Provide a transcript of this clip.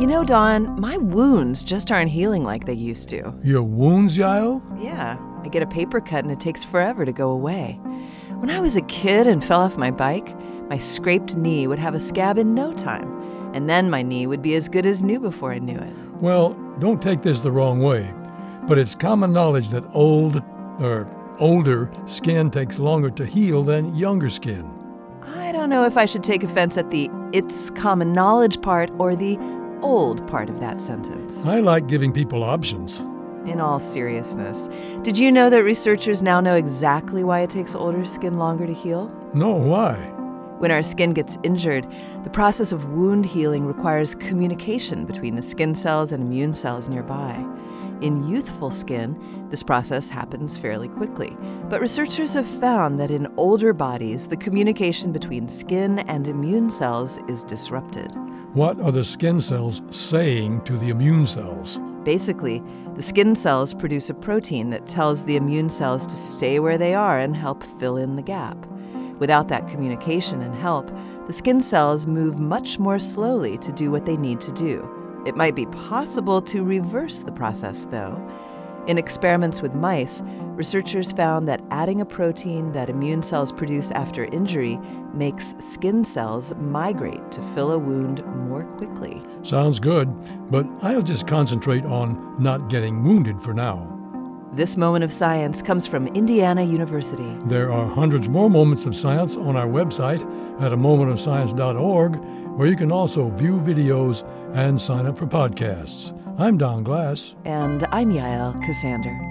You know, Don, my wounds just aren't healing like they used to. Your wounds, Yael? Yeah, I get a paper cut and it takes forever to go away. When I was a kid and fell off my bike, my scraped knee would have a scab in no time, and then my knee would be as good as new before I knew it. Well, don't take this the wrong way, but it's common knowledge that old, or older, skin takes longer to heal than younger skin. I don't know if I should take offense at the it's common knowledge part or the old part of that sentence. I like giving people options. In all seriousness, did you know that researchers now know exactly why it takes older skin longer to heal? No, why? When our skin gets injured, the process of wound healing requires communication between the skin cells and immune cells nearby. In youthful skin, this process happens fairly quickly, but researchers have found that in older bodies, the communication between skin and immune cells is disrupted. What are the skin cells saying to the immune cells? Basically, the skin cells produce a protein that tells the immune cells to stay where they are and help fill in the gap. Without that communication and help, the skin cells move much more slowly to do what they need to do. It might be possible to reverse the process, though. In experiments with mice, researchers found that adding a protein that immune cells produce after injury makes skin cells migrate to fill a wound more quickly. Sounds good, but I'll just concentrate on not getting wounded for now. This moment of science comes from Indiana University. There are hundreds more moments of science on our website at a momentofscience.org, where you can also view videos and sign up for podcasts. I'm Don Glass. And I'm Yael Ksander.